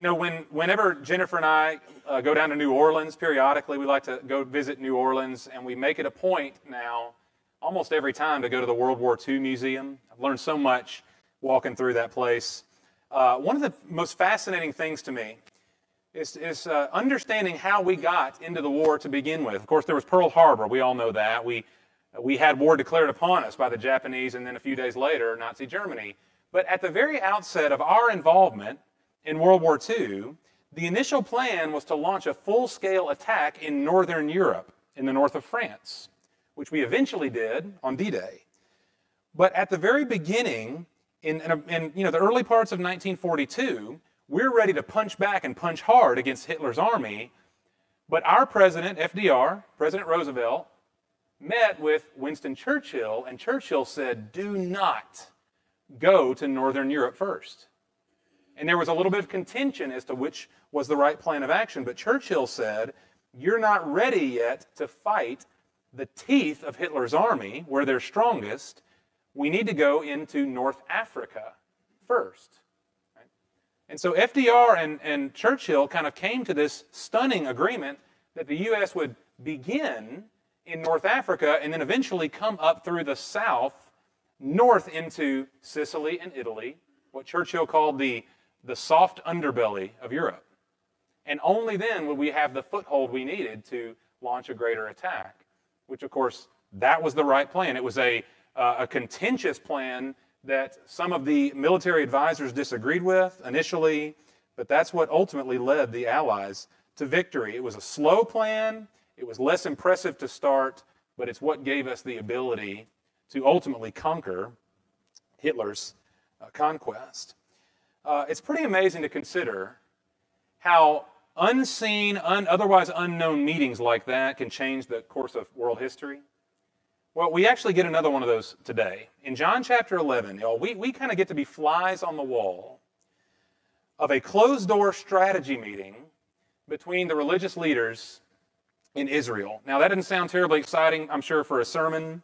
You know, when, whenever Jennifer and I uh, go down to New Orleans periodically, we like to go visit New Orleans, and we make it a point now, almost every time, to go to the World War II Museum. I've learned so much walking through that place. Uh, one of the most fascinating things to me is, is uh, understanding how we got into the war to begin with. Of course, there was Pearl Harbor. We all know that. We, we had war declared upon us by the Japanese, and then a few days later, Nazi Germany. But at the very outset of our involvement, in World War II, the initial plan was to launch a full scale attack in northern Europe, in the north of France, which we eventually did on D Day. But at the very beginning, in, in, in, you know, the early parts of 1942, we're ready to punch back and punch hard against Hitler's army. But our president, FDR, President Roosevelt, met with Winston Churchill, and Churchill said, Do not go to Northern Europe first. And there was a little bit of contention as to which was the right plan of action. But Churchill said, You're not ready yet to fight the teeth of Hitler's army, where they're strongest. We need to go into North Africa first. And so FDR and, and Churchill kind of came to this stunning agreement that the U.S. would begin in North Africa and then eventually come up through the south, north into Sicily and Italy, what Churchill called the the soft underbelly of Europe. And only then would we have the foothold we needed to launch a greater attack, which, of course, that was the right plan. It was a, uh, a contentious plan that some of the military advisors disagreed with initially, but that's what ultimately led the Allies to victory. It was a slow plan, it was less impressive to start, but it's what gave us the ability to ultimately conquer Hitler's uh, conquest uh, it's pretty amazing to consider how unseen, un, otherwise unknown meetings like that can change the course of world history. Well, we actually get another one of those today. In John chapter 11, y'all, we, we kind of get to be flies on the wall of a closed door strategy meeting between the religious leaders in Israel. Now, that doesn't sound terribly exciting, I'm sure, for a sermon,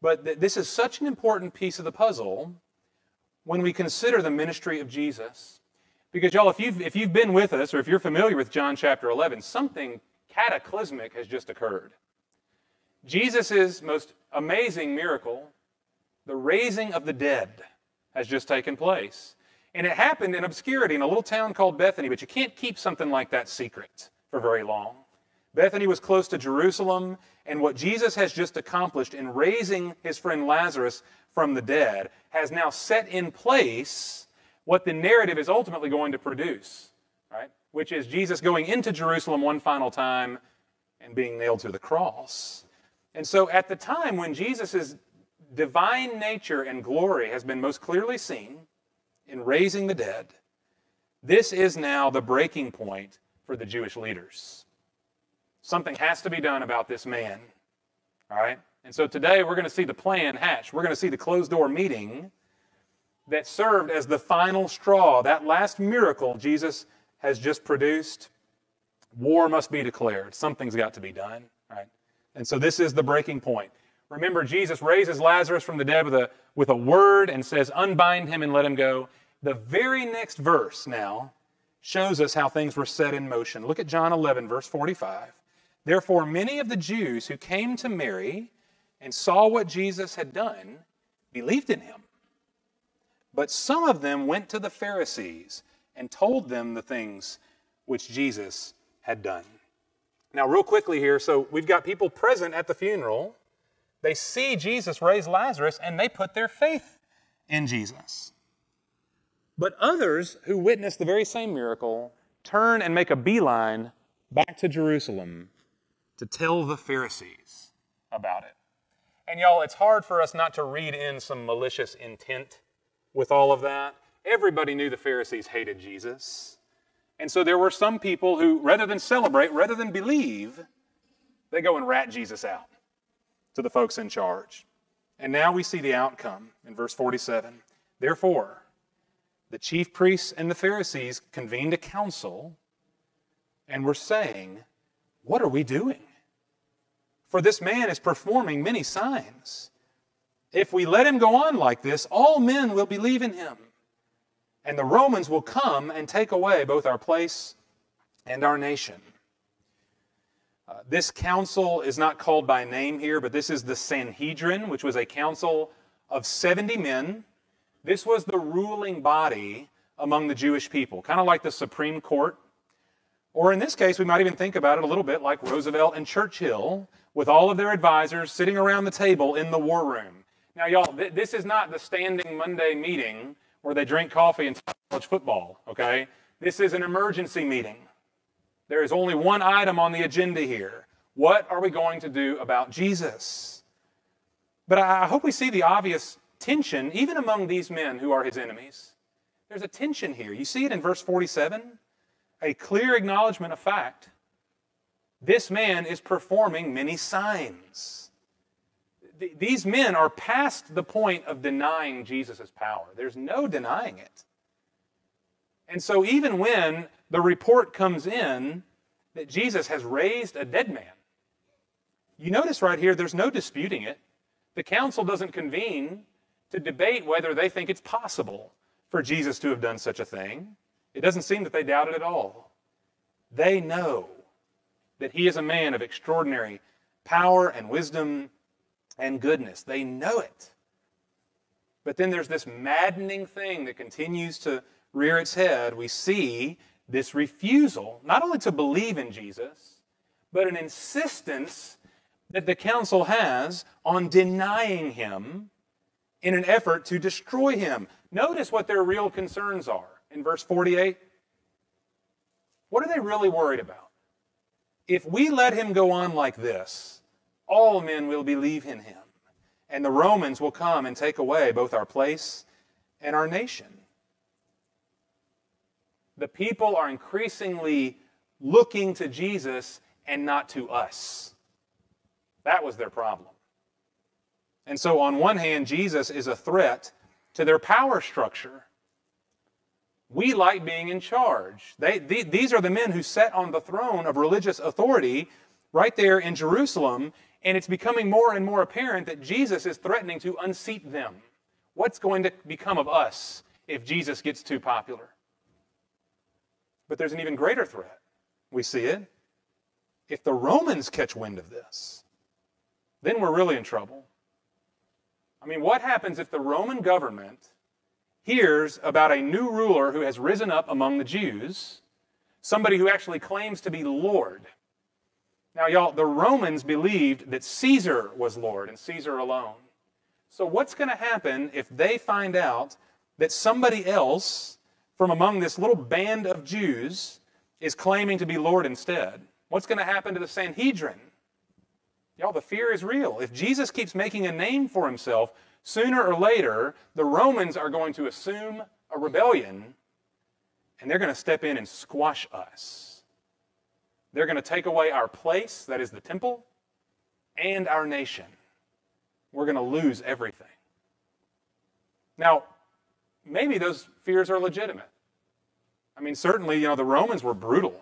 but th- this is such an important piece of the puzzle when we consider the ministry of Jesus. Because, y'all, if you've, if you've been with us or if you're familiar with John chapter 11, something cataclysmic has just occurred. Jesus' most amazing miracle, the raising of the dead, has just taken place. And it happened in obscurity in a little town called Bethany, but you can't keep something like that secret for very long. Bethany was close to Jerusalem, and what Jesus has just accomplished in raising his friend Lazarus from the dead has now set in place what the narrative is ultimately going to produce, right? Which is Jesus going into Jerusalem one final time and being nailed to the cross. And so at the time when Jesus' divine nature and glory has been most clearly seen in raising the dead, this is now the breaking point for the Jewish leaders. Something has to be done about this man. All right? And so today we're going to see the plan hatch. We're going to see the closed door meeting that served as the final straw, that last miracle Jesus has just produced. War must be declared. Something's got to be done, right? And so this is the breaking point. Remember, Jesus raises Lazarus from the dead with a, with a word and says, Unbind him and let him go. The very next verse now shows us how things were set in motion. Look at John 11, verse 45. Therefore, many of the Jews who came to Mary and saw what Jesus had done believed in him. But some of them went to the Pharisees and told them the things which Jesus had done. Now, real quickly here, so we've got people present at the funeral. They see Jesus raise Lazarus and they put their faith in Jesus. But others who witness the very same miracle turn and make a beeline back to Jerusalem to tell the Pharisees about it. And y'all, it's hard for us not to read in some malicious intent with all of that. Everybody knew the Pharisees hated Jesus. And so there were some people who, rather than celebrate, rather than believe, they go and rat Jesus out to the folks in charge. And now we see the outcome in verse 47. Therefore, the chief priests and the Pharisees convened a council and were saying, What are we doing? For this man is performing many signs. If we let him go on like this, all men will believe in him. and the Romans will come and take away both our place and our nation. Uh, this council is not called by name here, but this is the Sanhedrin, which was a council of 70 men. This was the ruling body among the Jewish people, kind of like the Supreme Court. Or in this case, we might even think about it a little bit like Roosevelt and Churchill, with all of their advisors sitting around the table in the war room. Now, y'all, th- this is not the standing Monday meeting where they drink coffee and watch football, okay? This is an emergency meeting. There is only one item on the agenda here. What are we going to do about Jesus? But I hope we see the obvious tension, even among these men who are his enemies. There's a tension here. You see it in verse 47, a clear acknowledgement of fact. This man is performing many signs. These men are past the point of denying Jesus' power. There's no denying it. And so, even when the report comes in that Jesus has raised a dead man, you notice right here, there's no disputing it. The council doesn't convene to debate whether they think it's possible for Jesus to have done such a thing. It doesn't seem that they doubt it at all. They know that he is a man of extraordinary power and wisdom and goodness. They know it. But then there's this maddening thing that continues to rear its head. We see this refusal, not only to believe in Jesus, but an insistence that the council has on denying him in an effort to destroy him. Notice what their real concerns are in verse 48. What are they really worried about? If we let him go on like this, all men will believe in him, and the Romans will come and take away both our place and our nation. The people are increasingly looking to Jesus and not to us. That was their problem. And so, on one hand, Jesus is a threat to their power structure. We like being in charge. They, these are the men who sat on the throne of religious authority right there in Jerusalem, and it's becoming more and more apparent that Jesus is threatening to unseat them. What's going to become of us if Jesus gets too popular? But there's an even greater threat. We see it. If the Romans catch wind of this, then we're really in trouble. I mean, what happens if the Roman government hears about a new ruler who has risen up among the Jews, somebody who actually claims to be Lord? Now, y'all, the Romans believed that Caesar was Lord and Caesar alone. So, what's going to happen if they find out that somebody else from among this little band of Jews is claiming to be Lord instead? What's going to happen to the Sanhedrin? Y'all, the fear is real. If Jesus keeps making a name for himself, sooner or later, the Romans are going to assume a rebellion and they're going to step in and squash us. They're going to take away our place, that is the temple, and our nation. We're going to lose everything. Now, maybe those fears are legitimate. I mean, certainly, you know, the Romans were brutal.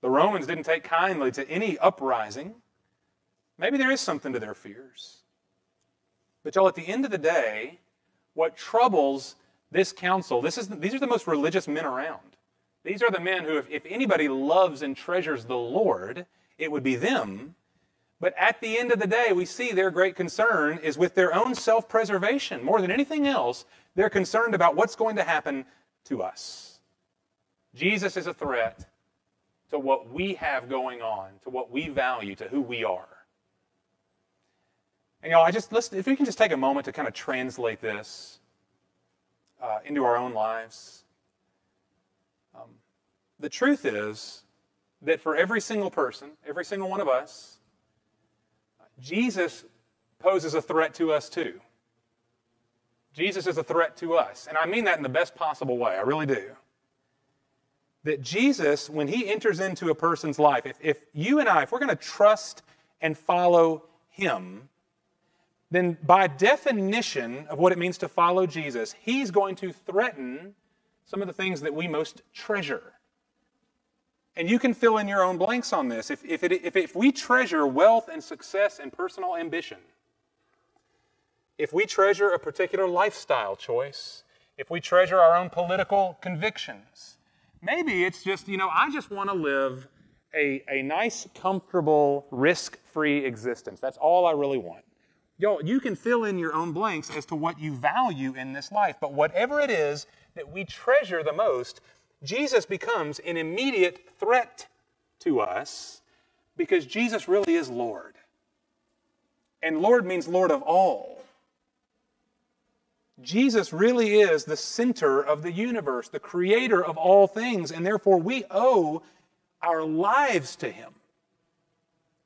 The Romans didn't take kindly to any uprising. Maybe there is something to their fears. But y'all, at the end of the day, what troubles this council, this is, these are the most religious men around. These are the men who, if, if anybody loves and treasures the Lord, it would be them. But at the end of the day, we see their great concern is with their own self preservation. More than anything else, they're concerned about what's going to happen to us. Jesus is a threat to what we have going on, to what we value, to who we are. And you know, I just if we can just take a moment to kind of translate this uh, into our own lives. Um, the truth is that for every single person, every single one of us, Jesus poses a threat to us too. Jesus is a threat to us. And I mean that in the best possible way. I really do. That Jesus, when he enters into a person's life, if, if you and I, if we're going to trust and follow him, then by definition of what it means to follow Jesus, he's going to threaten some of the things that we most treasure. And you can fill in your own blanks on this. If, if, it, if, if we treasure wealth and success and personal ambition, if we treasure a particular lifestyle choice, if we treasure our own political convictions. Maybe it's just, you know, I just want to live a, a nice, comfortable, risk free existence. That's all I really want. Yo, you can fill in your own blanks as to what you value in this life, but whatever it is that we treasure the most, Jesus becomes an immediate threat to us because Jesus really is Lord. And Lord means Lord of all. Jesus really is the center of the universe, the creator of all things, and therefore we owe our lives to him.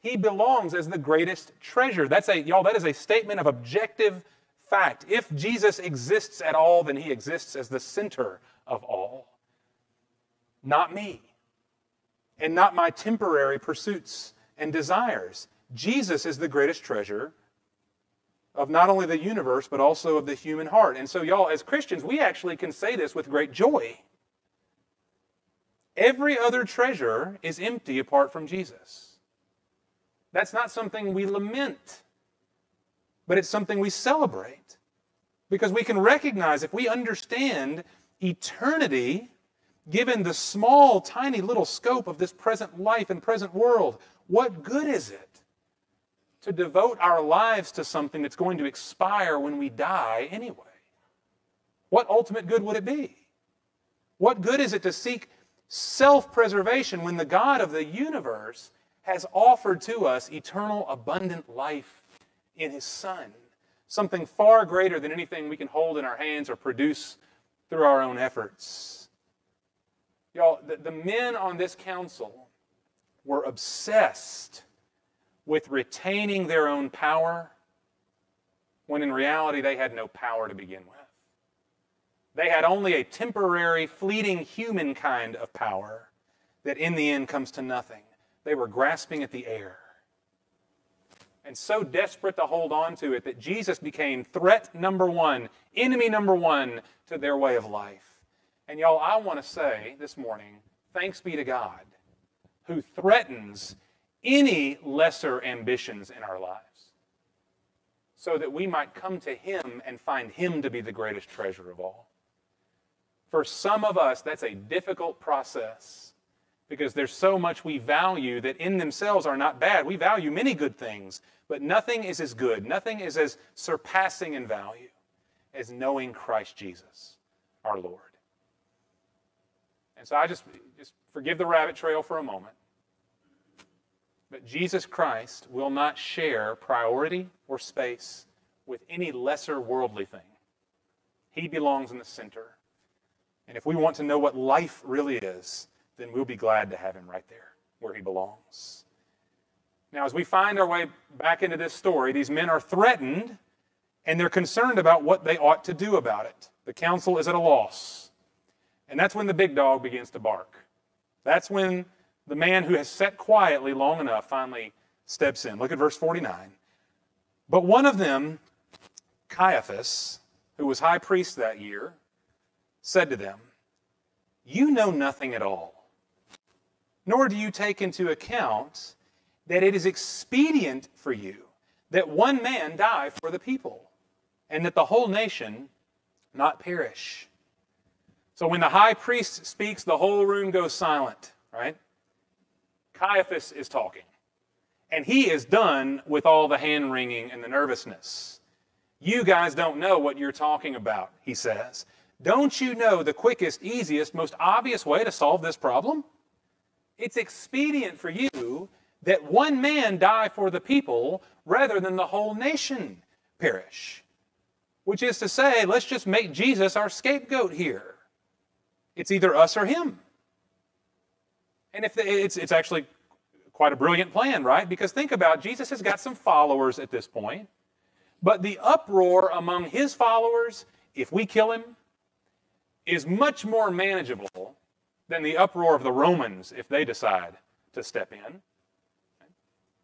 He belongs as the greatest treasure. That's a y'all that is a statement of objective fact. If Jesus exists at all, then he exists as the center of all. Not me. And not my temporary pursuits and desires. Jesus is the greatest treasure of not only the universe, but also of the human heart. And so, y'all, as Christians, we actually can say this with great joy. Every other treasure is empty apart from Jesus. That's not something we lament, but it's something we celebrate. Because we can recognize if we understand eternity, given the small, tiny little scope of this present life and present world, what good is it to devote our lives to something that's going to expire when we die anyway? What ultimate good would it be? What good is it to seek self preservation when the God of the universe has offered to us eternal, abundant life in His Son? Something far greater than anything we can hold in our hands or produce through our own efforts. Y'all, the, the men on this council were obsessed with retaining their own power when in reality they had no power to begin with. They had only a temporary, fleeting human kind of power that in the end comes to nothing. They were grasping at the air. And so desperate to hold on to it that Jesus became threat number one, enemy number one to their way of life. And y'all, I want to say this morning, thanks be to God who threatens any lesser ambitions in our lives so that we might come to Him and find Him to be the greatest treasure of all. For some of us, that's a difficult process because there's so much we value that in themselves are not bad. We value many good things, but nothing is as good, nothing is as surpassing in value as knowing Christ Jesus, our Lord. And so I just, just forgive the rabbit trail for a moment. But Jesus Christ will not share priority or space with any lesser worldly thing. He belongs in the center. And if we want to know what life really is, then we'll be glad to have him right there where he belongs. Now, as we find our way back into this story, these men are threatened and they're concerned about what they ought to do about it. The council is at a loss. And that's when the big dog begins to bark. That's when the man who has sat quietly long enough finally steps in. Look at verse 49. But one of them, Caiaphas, who was high priest that year, said to them, You know nothing at all, nor do you take into account that it is expedient for you that one man die for the people, and that the whole nation not perish. So when the high priest speaks, the whole room goes silent, right? Caiaphas is talking. And he is done with all the hand wringing and the nervousness. You guys don't know what you're talking about, he says. Don't you know the quickest, easiest, most obvious way to solve this problem? It's expedient for you that one man die for the people rather than the whole nation perish. Which is to say, let's just make Jesus our scapegoat here. It's either us or him. And if the, it's, it's actually quite a brilliant plan, right? Because think about Jesus has got some followers at this point. But the uproar among his followers, if we kill him, is much more manageable than the uproar of the Romans if they decide to step in.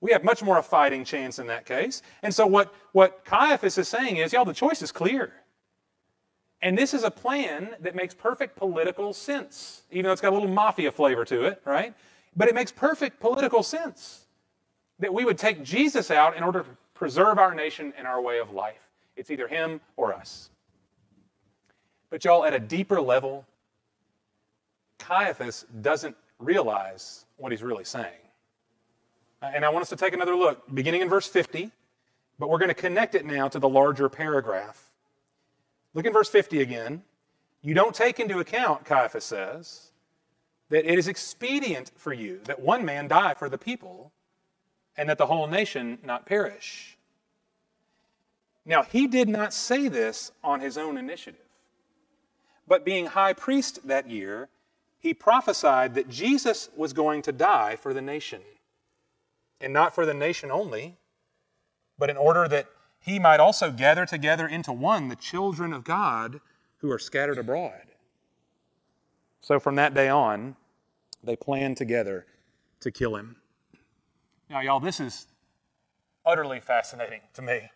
We have much more a fighting chance in that case. And so what, what Caiaphas is saying is, y'all, the choice is clear. And this is a plan that makes perfect political sense, even though it's got a little mafia flavor to it, right? But it makes perfect political sense that we would take Jesus out in order to preserve our nation and our way of life. It's either him or us. But, y'all, at a deeper level, Caiaphas doesn't realize what he's really saying. Uh, and I want us to take another look, beginning in verse 50, but we're going to connect it now to the larger paragraph. Look in verse 50 again. You don't take into account, Caiaphas says, that it is expedient for you that one man die for the people and that the whole nation not perish. Now, he did not say this on his own initiative, but being high priest that year, he prophesied that Jesus was going to die for the nation. And not for the nation only, but in order that he might also gather together into one the children of God who are scattered abroad. So from that day on, they planned together to kill him. Now, y'all, this is utterly fascinating to me.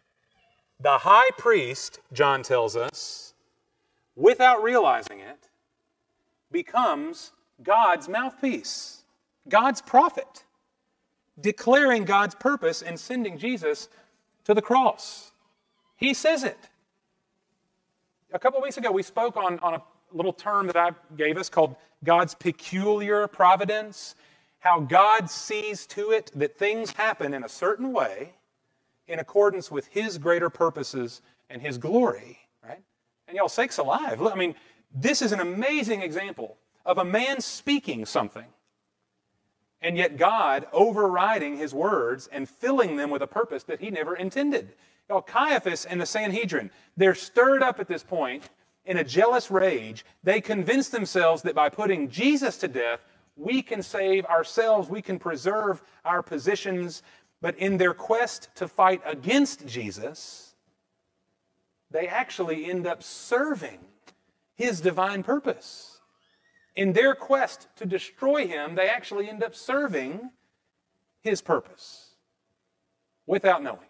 The high priest, John tells us, without realizing it, becomes God's mouthpiece, God's prophet, declaring God's purpose in sending Jesus to the cross. He says it. A couple weeks ago, we spoke on, on a little term that I gave us called God's peculiar providence, how God sees to it that things happen in a certain way in accordance with His greater purposes and His glory, right? And y'all, sakes alive. I mean, this is an amazing example of a man speaking something, and yet God overriding his words and filling them with a purpose that he never intended. Y'all, Caiaphas and the Sanhedrin, they're stirred up at this point in a jealous rage. They convince themselves that by putting Jesus to death, we can save ourselves, we can preserve our positions. But in their quest to fight against Jesus, they actually end up serving his divine purpose in their quest to destroy him, they actually end up serving his purpose without knowing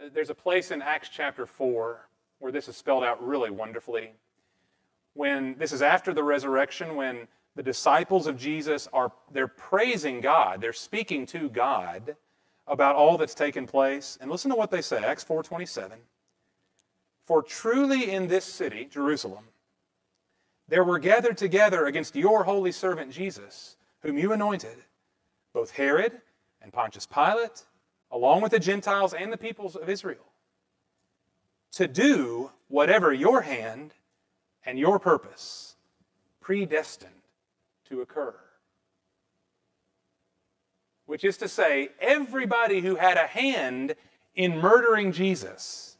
it. There's a place in Acts chapter 4 where this is spelled out really wonderfully. When this is after the resurrection, when the disciples of Jesus are they're praising God, they're speaking to God about all that's taken place. And listen to what they say, Acts 4:27. For truly in this city, Jerusalem, there were gathered together against your holy servant Jesus, whom you anointed, both Herod and Pontius Pilate, along with the Gentiles and the peoples of Israel, to do whatever your hand and your purpose predestined to occur. Which is to say, everybody who had a hand in murdering Jesus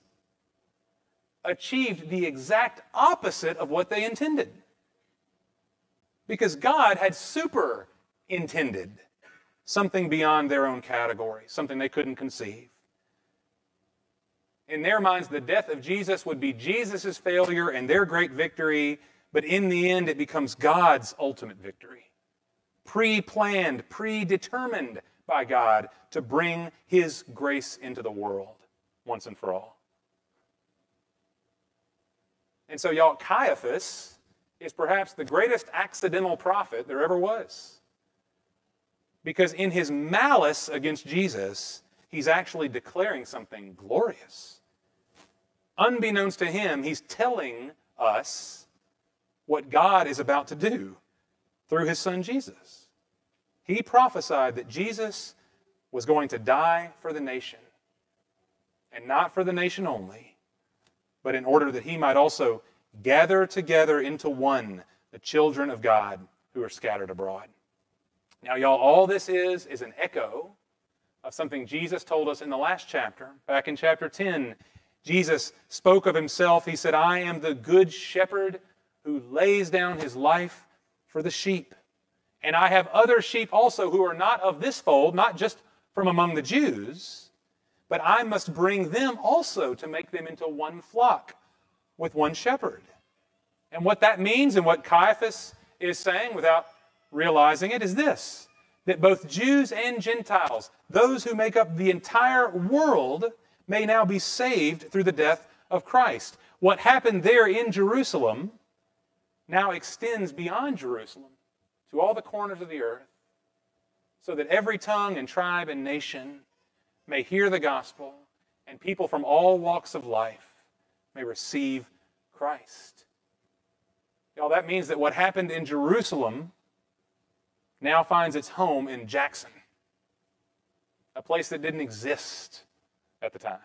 achieved the exact opposite of what they intended. Because God had super intended something beyond their own category, something they couldn't conceive. In their minds, the death of Jesus would be Jesus' failure and their great victory, but in the end, it becomes God's ultimate victory. Pre planned, predetermined by God to bring His grace into the world once and for all. And so, y'all, Caiaphas is perhaps the greatest accidental prophet there ever was. Because in his malice against Jesus, he's actually declaring something glorious. Unbeknownst to him, he's telling us what God is about to do through his son Jesus. He prophesied that Jesus was going to die for the nation, and not for the nation only, but in order that he might also gather together into one the children of God who are scattered abroad. Now, y'all, all this is is an echo of something Jesus told us in the last chapter. Back in chapter 10, Jesus spoke of himself. He said, I am the good shepherd who lays down his life for the sheep. And I have other sheep also who are not of this fold, not just from among the Jews but I must bring them also to make them into one flock with one shepherd. And what that means and what Caiaphas is saying without realizing it is this that both Jews and Gentiles, those who make up the entire world, may now be saved through the death of Christ. What happened there in Jerusalem now extends beyond Jerusalem to all the corners of the earth, so that every tongue and tribe and nation may hear the gospel, and people from all walks of life may receive Christ. Y'all, that means that what happened in Jerusalem now finds its home in Jackson, a place that didn't exist at the time.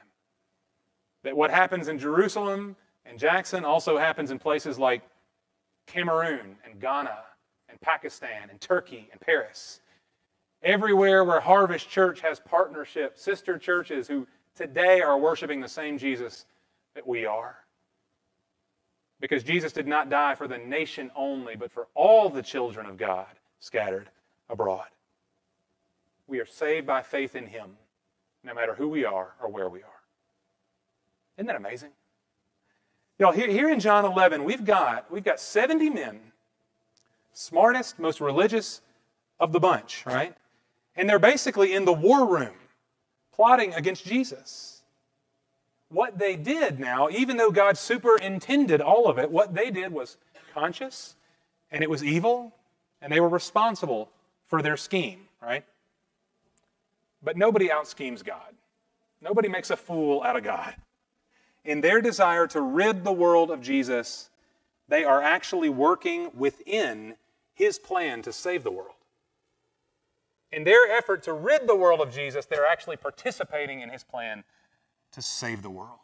That what happens in Jerusalem and Jackson also happens in places like Cameroon and Ghana and Pakistan and Turkey and Paris. Everywhere where Harvest Church has partnership, sister churches who today are worshiping the same Jesus that we are. Because Jesus did not die for the nation only, but for all the children of God scattered abroad. We are saved by faith in Him, no matter who we are or where we are. Isn't that amazing? Y'all, here, here in John 11, we've got, we've got 70 men, smartest, most religious of the bunch, right? And they're basically in the war room plotting against Jesus. What they did now, even though God superintended all of it, what they did was conscious and it was evil and they were responsible for their scheme, right? But nobody out schemes God. Nobody makes a fool out of God. In their desire to rid the world of Jesus, they are actually working within his plan to save the world. In their effort to rid the world of Jesus, they're actually participating in his plan to save the world.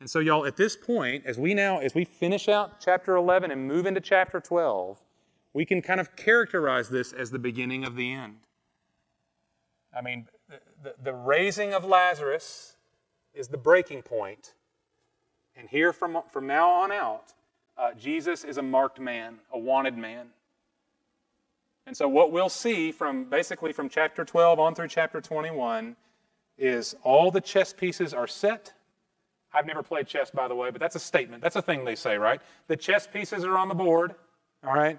And so, y'all, at this point, as we now, as we finish out chapter 11 and move into chapter 12, we can kind of characterize this as the beginning of the end. I mean, the, the raising of Lazarus is the breaking point. And here from, from now on out, uh, Jesus is a marked man, a wanted man. And so, what we'll see from basically from chapter 12 on through chapter 21 is all the chess pieces are set. I've never played chess, by the way, but that's a statement. That's a thing they say, right? The chess pieces are on the board, all right?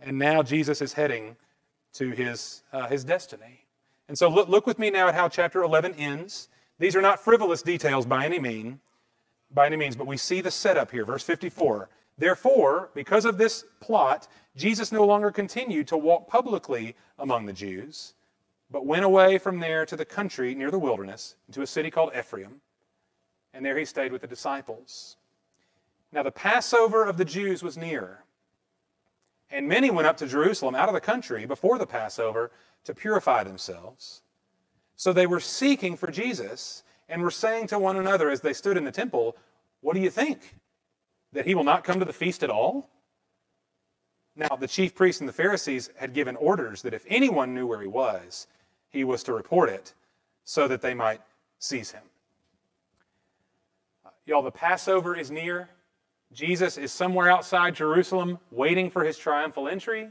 And now Jesus is heading to his, uh, his destiny. And so, look, look with me now at how chapter 11 ends. These are not frivolous details by any mean, by any means, but we see the setup here, verse 54. Therefore, because of this plot, Jesus no longer continued to walk publicly among the Jews, but went away from there to the country near the wilderness, into a city called Ephraim, and there he stayed with the disciples. Now, the Passover of the Jews was near, and many went up to Jerusalem out of the country before the Passover to purify themselves. So they were seeking for Jesus and were saying to one another as they stood in the temple, What do you think? That he will not come to the feast at all? Now, the chief priests and the Pharisees had given orders that if anyone knew where he was, he was to report it so that they might seize him. Uh, y'all, the Passover is near. Jesus is somewhere outside Jerusalem waiting for his triumphal entry.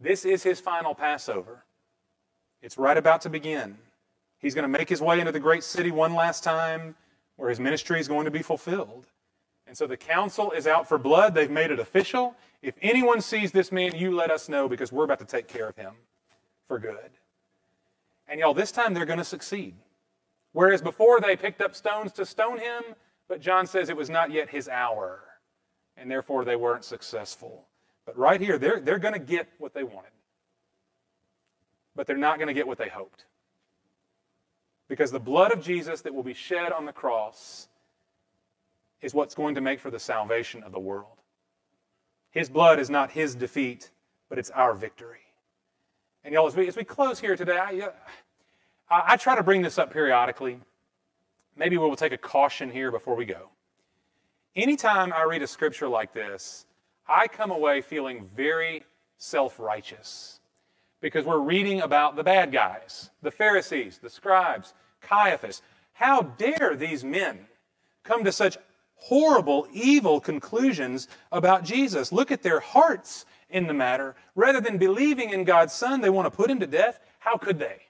This is his final Passover. It's right about to begin. He's going to make his way into the great city one last time where his ministry is going to be fulfilled. And so the council is out for blood. They've made it official. If anyone sees this man, you let us know because we're about to take care of him for good. And y'all, this time they're going to succeed. Whereas before they picked up stones to stone him, but John says it was not yet his hour, and therefore they weren't successful. But right here, they're, they're going to get what they wanted. But they're not going to get what they hoped. Because the blood of Jesus that will be shed on the cross is what's going to make for the salvation of the world. His blood is not his defeat, but it's our victory. And y'all, as we, as we close here today, I, I, I try to bring this up periodically. Maybe we'll take a caution here before we go. Anytime I read a scripture like this, I come away feeling very self righteous because we're reading about the bad guys, the Pharisees, the scribes, Caiaphas. How dare these men come to such horrible, evil conclusions about Jesus. Look at their hearts in the matter. Rather than believing in God's Son, they want to put him to death. How could they?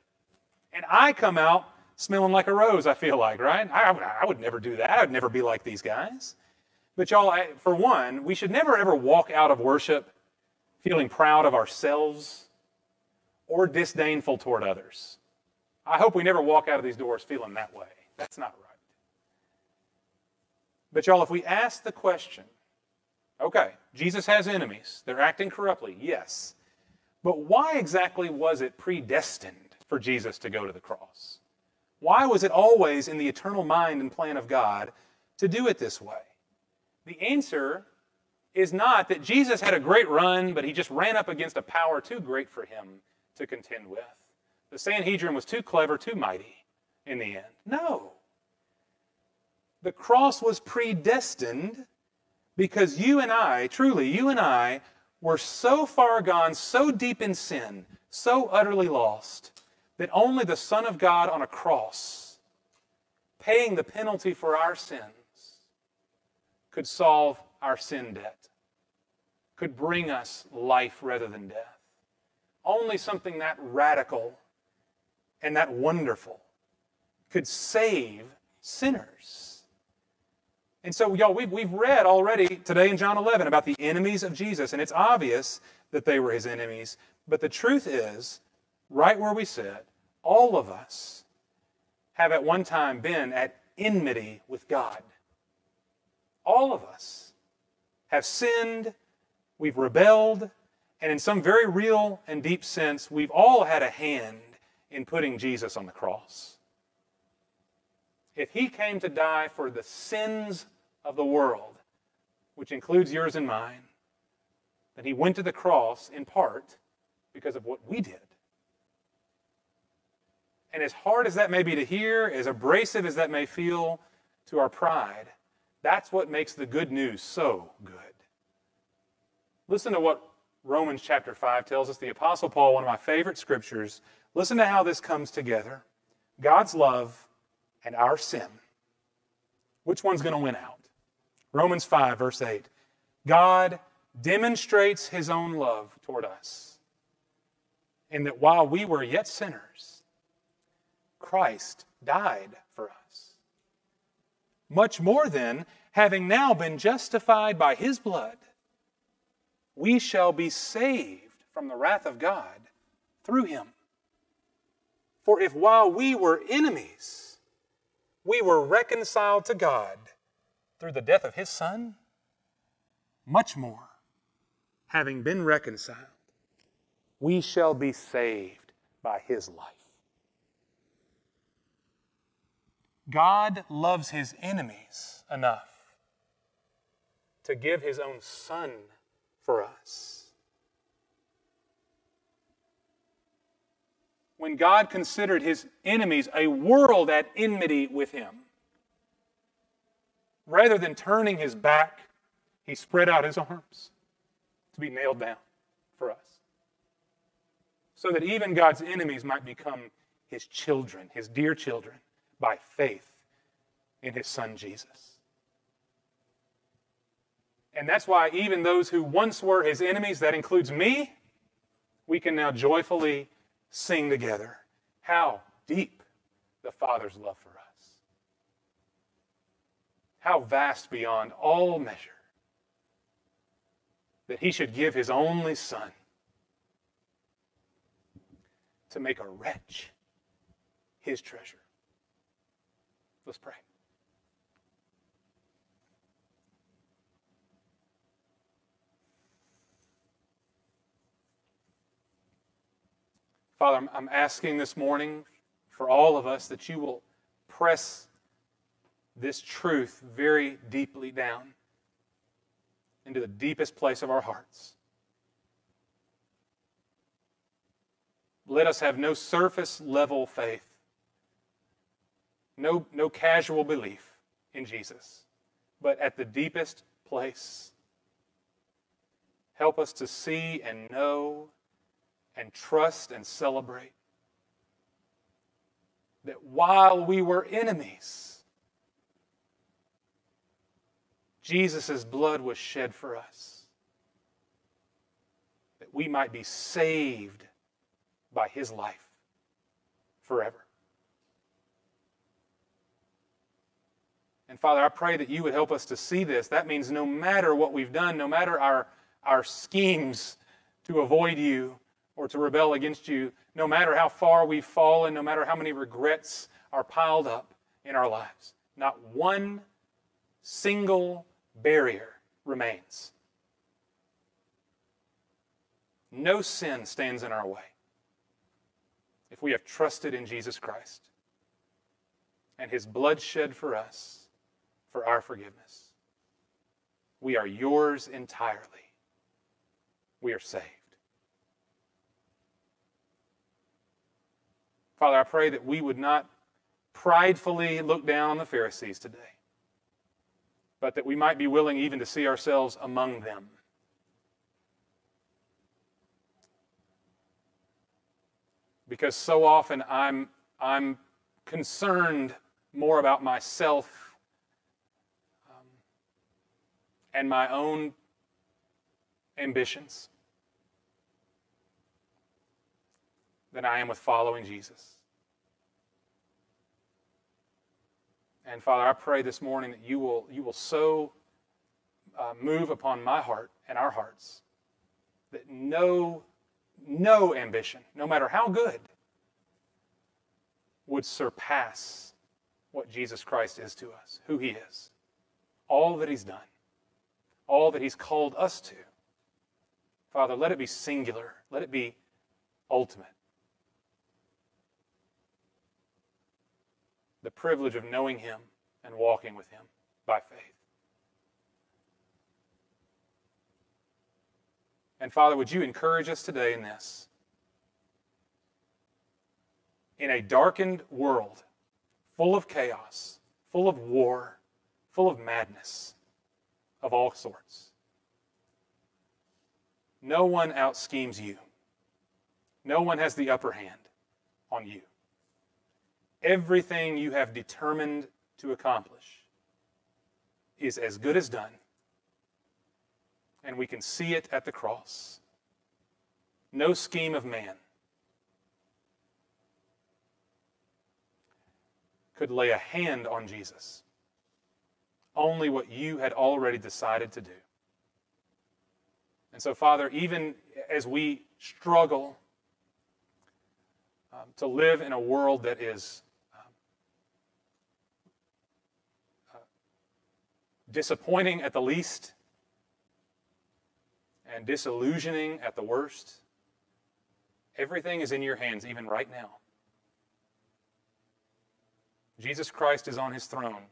And I come out smelling like a rose, I feel like, right? I, I would never do that. I would never be like these guys. But y'all, I, for one, we should never ever walk out of worship feeling proud of ourselves or disdainful toward others. I hope we never walk out of these doors feeling that way. That's not right. But, y'all, if we ask the question, okay, Jesus has enemies, they're acting corruptly, yes. But why exactly was it predestined for Jesus to go to the cross? Why was it always in the eternal mind and plan of God to do it this way? The answer is not that Jesus had a great run, but he just ran up against a power too great for him to contend with. The Sanhedrin was too clever, too mighty in the end. No. The cross was predestined because you and I, truly, you and I, were so far gone, so deep in sin, so utterly lost, that only the Son of God on a cross, paying the penalty for our sins, could solve our sin debt, could bring us life rather than death. Only something that radical and that wonderful could save sinners. And so, y'all, we've, we've read already today in John 11 about the enemies of Jesus, and it's obvious that they were his enemies. But the truth is, right where we sit, all of us have at one time been at enmity with God. All of us have sinned, we've rebelled, and in some very real and deep sense, we've all had a hand in putting Jesus on the cross. If he came to die for the sins of the world, which includes yours and mine, that he went to the cross in part because of what we did. And as hard as that may be to hear, as abrasive as that may feel to our pride, that's what makes the good news so good. Listen to what Romans chapter 5 tells us. The Apostle Paul, one of my favorite scriptures, listen to how this comes together God's love and our sin. Which one's going to win out? Romans 5, verse 8. God demonstrates his own love toward us, in that while we were yet sinners, Christ died for us. Much more then, having now been justified by his blood, we shall be saved from the wrath of God through him. For if while we were enemies, we were reconciled to God through the death of his Son, much more, having been reconciled, we shall be saved by his life. God loves his enemies enough to give his own Son for us. When God considered his enemies a world at enmity with him, rather than turning his back, he spread out his arms to be nailed down for us. So that even God's enemies might become his children, his dear children by faith in his son Jesus. And that's why even those who once were his enemies, that includes me, we can now joyfully sing together how deep the Father's love for us. How vast beyond all measure that he should give his only Son to make a wretch his treasure. Let's pray. Father, I'm asking this morning for all of us that you will press this truth very deeply down into the deepest place of our hearts. Let us have no surface level faith no, no casual belief in Jesus, but at the deepest place. Help us to see and know and trust and celebrate that while we were enemies, Jesus' blood was shed for us, that we might be saved by his life forever. And Father, I pray that you would help us to see this. That means no matter what we've done, no matter our, our schemes to avoid you or to rebel against you, no matter how far we've fallen, no matter how many regrets are piled up in our lives, not one single barrier remains. No sin stands in our way if we have trusted in Jesus Christ and his blood shed for us for our forgiveness. We are yours entirely. We are saved. Father, I pray that we would not pridefully look down on the Pharisees today, but that we might be willing even to see ourselves among them. Because so often I'm, I'm concerned more about myself um, and my own ambitions than I am with following Jesus. And Father, I pray this morning that you will, you will so uh, move upon my heart and our hearts that no, no ambition, no matter how good, would surpass what Jesus Christ is to us, who he is, all that he's done, all that he's called us to. Father, let it be singular, let it be ultimate. The privilege of knowing him and walking with him by faith. And Father, would you encourage us today in this? In a darkened world, full of chaos, full of war, full of madness of all sorts. No one out schemes you. No one has the upper hand on you. Everything you have determined to accomplish is as good as done, and we can see it at the cross. No scheme of man could lay a hand on Jesus. Only what you had already decided to do. And so, Father, even as we struggle um, to live in a world that is um, uh, disappointing at the least and disillusioning at the worst, everything is in your hands, even right now. Jesus Christ is on his throne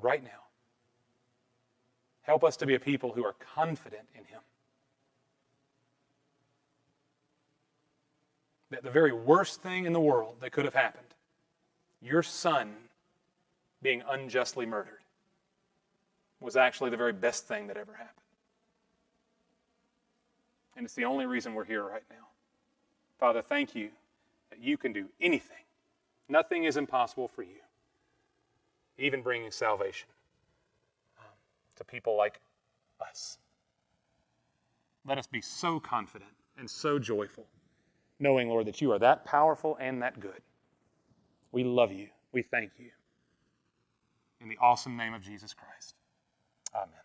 right now. Help us to be a people who are confident in him. That the very worst thing in the world that could have happened, your son being unjustly murdered, was actually the very best thing that ever happened. And it's the only reason we're here right now. Father, thank you that you can do anything Nothing is impossible for you, even bringing salvation um, to people like us. Let us be so confident and so joyful, knowing, Lord, that you are that powerful and that good. We love you. We thank you. In the awesome name of Jesus Christ. Amen.